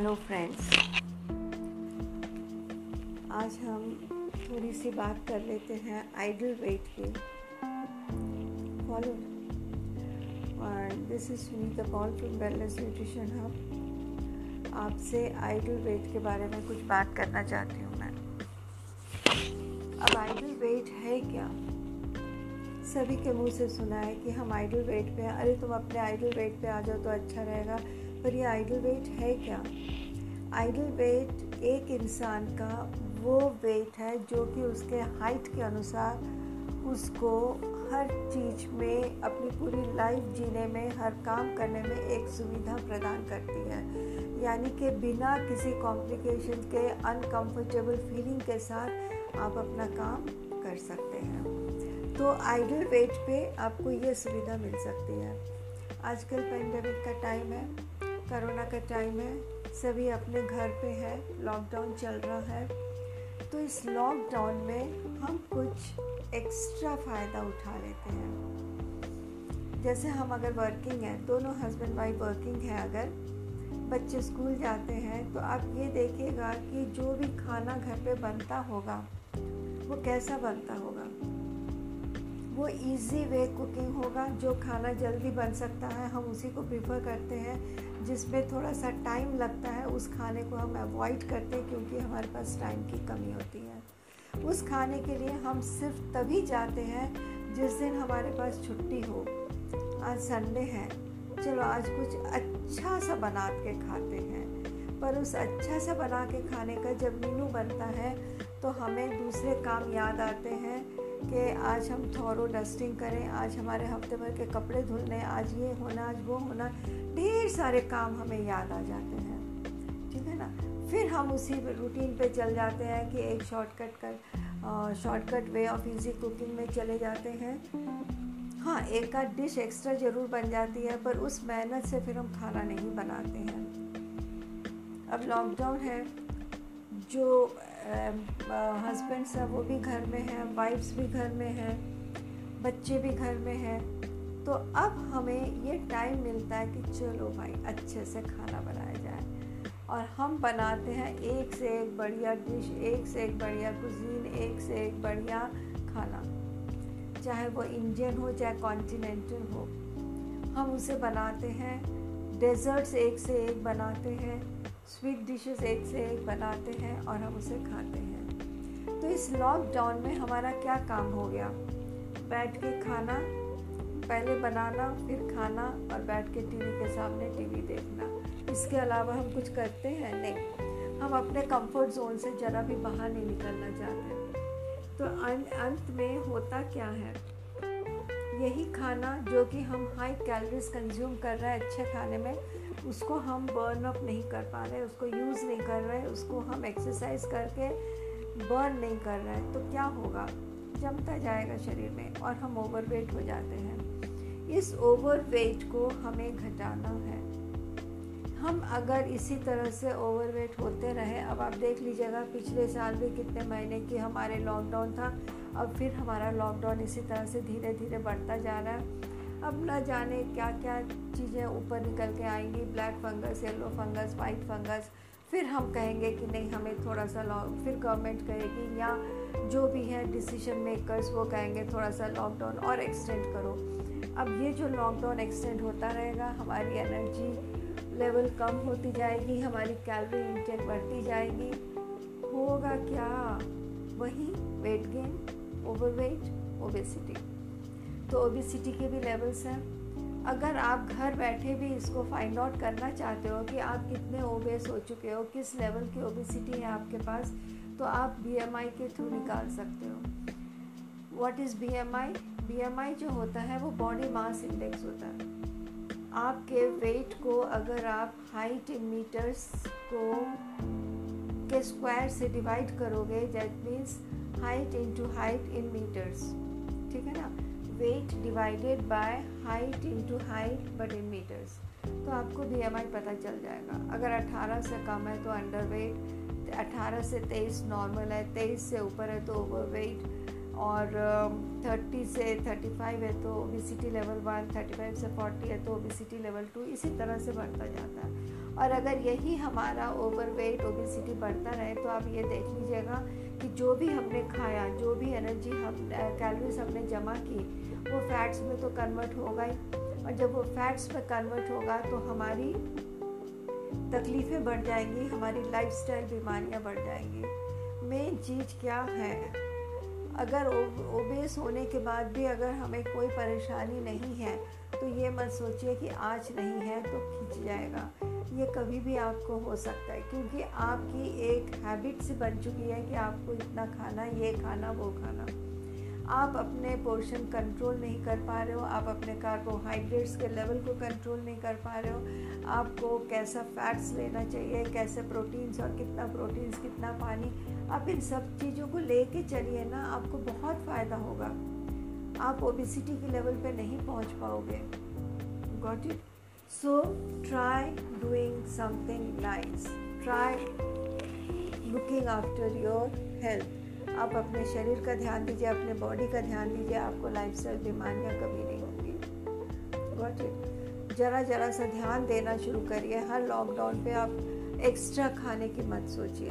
Hello friends आज हम थोड़ी सी बात कर लेते हैं आइडल वेट की। फॉलो और this is Sunita Paul from wellness nutrition hub आपसे आइडल वेट के बारे में कुछ बात करना चाहती हूँ मैं। अब आइडल वेट है क्या? सभी के मुँह से सुना है कि हम आइडल वेट पे अरे तुम अपने आइडल वेट पे आ जाओ तो अच्छा रहेगा। पर ये आइडल वेट है क्या? आइडल वेट एक इंसान का वो वेट है जो कि उसके हाइट के अनुसार उसको हर चीज़ में, अपनी पूरी लाइफ जीने में, हर काम करने में एक सुविधा प्रदान करती है। यानी कि बिना किसी कॉम्प्लिकेशन के अनकंफर्टेबल फीलिंग के साथ आप अपना काम कर सकते हैं। तो आइडल वेट पे आपको ये सुविधा मिल सकती है। आजकल पेंडेमिक का टाइम है। कोरोना का टाइम है, सभी अपने घर पे है लॉकडाउन चल रहा है। तो इस लॉकडाउन में हम कुछ एक्स्ट्रा फ़ायदा उठा लेते हैं। जैसे हम अगर वर्किंग हैं, दोनों हस्बैंड वाइफ वर्किंग है अगर, बच्चे स्कूल जाते हैं तो आप ये देखिएगा कि जो भी खाना घर पे बनता होगा, वो कैसा बनता होगा? वो इजी वे कुकिंग होगा, जो खाना जल्दी बन सकता है, हम उसी को प्रीफर करते हैं जिसमें थोड़ा सा टाइम लगता है, उस खाने को हम अवॉइड करते हैं, क्योंकि हमारे पास टाइम की कमी होती है। उस खाने के लिए हम सिर्फ़ तभी जाते हैं, जिस दिन हमारे पास छुट्टी हो। आज संडे है। चलो, आज कुछ अच्छा सा बना के खाते हैं। पर उस अच्छा सा बना के खाने का जब मीनू बनता है तो हमें दूसरे काम याद आते हैं। कि आज हम थोरो डस्टिंग करें, आज हमारे हफ़्ते भर के कपड़े धुलने, आज ये होना, आज वो होना, ढेर सारे काम हमें याद आ जाते हैं। ठीक है ना? फिर हम उसी रूटीन पे चल जाते हैं कि एक शॉर्टकट कर shortcut way of easy cooking में चले जाते हैं। हाँ एक आध डिश एक्स्ट्रा ज़रूर बन जाती है, पर उस मेहनत से फिर हम खाना नहीं बनाते हैं। अब लॉकडाउन है जो हस्बैंड्स हैं, वो भी घर में हैं वाइफ्स भी घर में हैं, बच्चे भी घर में हैं। तो अब हमें ये टाइम मिलता है कि चलो भाई, अच्छे से खाना बनाया जाए। और हम बनाते हैं एक से एक बढ़िया डिश एक से एक बढ़िया कुजीन एक से एक बढ़िया खाना। चाहे वो इंडियन हो, चाहे कॉन्टिनेंटल हो। हम उसे बनाते हैं डेजर्ट्स एक से एक बनाते हैं। स्वीट डिशेस एक से एक बनाते हैं और हम उसे खाते हैं। तो इस लॉकडाउन में हमारा क्या काम हो गया? बैठ के खाना, पहले बनाना, फिर खाना और बैठ के टीवी के सामने टीवी देखना। इसके अलावा हम कुछ करते हैं? नहीं। हम अपने कंफर्ट जोन से ज़रा भी बाहर नहीं निकलना चाहते। तो अंत में होता क्या है? यही खाना जो कि हम हाई कैलोरीज कंज्यूम कर रहे हैं अच्छे खाने में उसको हम बर्न अप नहीं कर पा रहे, उसको यूज़ नहीं कर रहे, उसको हम एक्सरसाइज करके बर्न नहीं कर रहे तो क्या होगा? जमता जाएगा शरीर में और हम ओवरवेट हो जाते हैं। इस ओवरवेट को हमें घटाना है। हम अगर इसी तरह से ओवरवेट होते रहे, अब आप देख लीजिएगा, पिछले साल भी कितने महीने की हमारे लॉकडाउन था, अब फिर हमारा लॉकडाउन इसी तरह से धीरे धीरे बढ़ता जा रहा है। अब न जाने क्या क्या चीज़ें ऊपर निकल के आएँगी। Black fungus yellow fungus white fungus फिर हम कहेंगे कि नहीं, हमें थोड़ा सा लॉक फिर गवर्नमेंट कहेगी या जो भी है डिसीज़न मेकर्स वो कहेंगे थोड़ा सा लॉकडाउन और एक्सटेंड करो। अब ये जो लॉकडाउन एक्सटेंड होता रहेगा, हमारी एनर्जी लेवल कम होती जाएगी, हमारी कैलोरी इंटेक बढ़ती जाएगी। होगा क्या? वही वेट गेन ओवरवेट ओबेसिटी तो ओबिसिटी के भी लेवल्स हैं। अगर आप घर बैठे भी इसको फाइंड आउट करना चाहते हो कि आप कितने ओबेस हो चुके हो, किस लेवल की ओबिसिटी है आपके पास तो आप बीएमआई के थ्रू निकाल सकते हो। What is B M I B M I जो होता है वो बॉडी मास इंडेक्स होता है। आपके वेट को अगर आप हाइट इन मीटर्स को के स्क्वायर से डिवाइड करोगे that means height into height in metres ठीक है ना? Weight divided by height into height but in metres तो आपको बी एम आई पता चल जाएगा। अगर 18 से कम है तो अंडर वेट 18 से 23 नॉर्मल है 23 से ऊपर है तो ओवर वेट और थर्टी से थर्टी फाइव है तो obesity level one thirty five से फोर्टी है तो ओबिसिटी लेवल टू इसी तरह से बढ़ता जाता है। और अगर यही हमारा ओवर वेट ओबिसिटी बढ़ता रहे तो आप ये देख लीजिएगा कि जो भी हमने खाया, जो भी एनर्जी हम कैलोरीज हमने जमा की वो फैट्स में तो कन्वर्ट होगा ही। और जब वो फैट्स में कन्वर्ट होगा तो हमारी तकलीफ़ें बढ़ जाएँगी, हमारी लाइफस्टाइल बीमारियाँ बढ़ जाएँगी। मेन चीज़ क्या है? अगर ओबेस होने के बाद भी अगर हमें कोई परेशानी नहीं है तो ये मत सोचिए कि आज नहीं है तो खींच जाएगा। ये कभी भी आपको हो सकता है, क्योंकि आपकी एक हैबिट से बन चुकी है कि आपको इतना खाना, ये खाना, वो खाना। आप अपने पोर्शन कंट्रोल नहीं कर पा रहे हो, आप अपने कार्बोहाइड्रेट्स के लेवल को कंट्रोल नहीं कर पा रहे हो, आपको कैसा फैट्स लेना चाहिए, कैसे प्रोटीन्स और कितना प्रोटीन्स, कितना पानी, आप इन सब चीज़ों को लेके चलिए ना, आपको बहुत फ़ायदा होगा। आप ओबिसिटी के लेवल पे नहीं पहुँच पाओगे। Got it so try doing something nice try looking after your health आप अपने शरीर का ध्यान दीजिए, अपने बॉडी का ध्यान दीजिए, आपको लाइफ स्टाइल बीमारियाँ कभी नहीं होंगी। इट ज़रा ज़रा सा ध्यान देना शुरू करिए। हर लॉकडाउन पे आप एक्स्ट्रा खाने की मत सोचिए।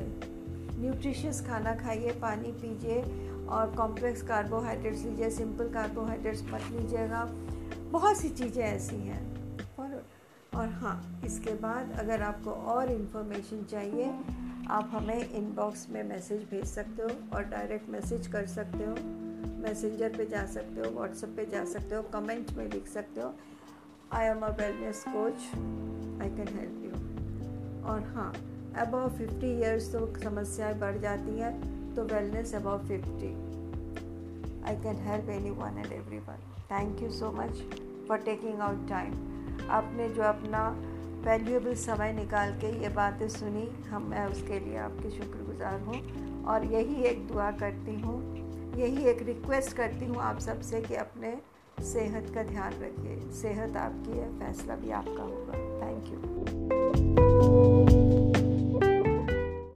न्यूट्रिशियस खाना खाइए, पानी पीजिए और कॉम्प्लेक्स कार्बोहाइड्रेट्स लीजिए सिंपल कार्बोहाइड्रेट्स मत लीजिएगा। बहुत सी चीज़ें ऐसी हैं। और हाँ इसके बाद अगर आपको और इन्फॉर्मेशन चाहिए आप हमें इनबॉक्स में मैसेज भेज सकते हो और डायरेक्ट मैसेज कर सकते हो। मैसेंजर पे जा सकते हो व्हाट्सएप पे जा सकते हो कमेंट में लिख सकते हो। I am a wellness coach I can help you और हाँ अबव फिफ्टी ईयर्स तो समस्याएँ बढ़ जाती हैं तो wellness above fifty I can help any one and every one thank you so much for taking out time आपने जो अपना वैल्यूएबल समय निकाल के ये बातें सुनी। हम, मैं उसके लिए आपकी शुक्रगुजार हूँ और यही एक दुआ करती हूँ, यही एक रिक्वेस्ट करती हूँ आप सबसे कि अपने सेहत का ध्यान रखिए। सेहत आपकी है, फैसला भी आपका होगा। Thank you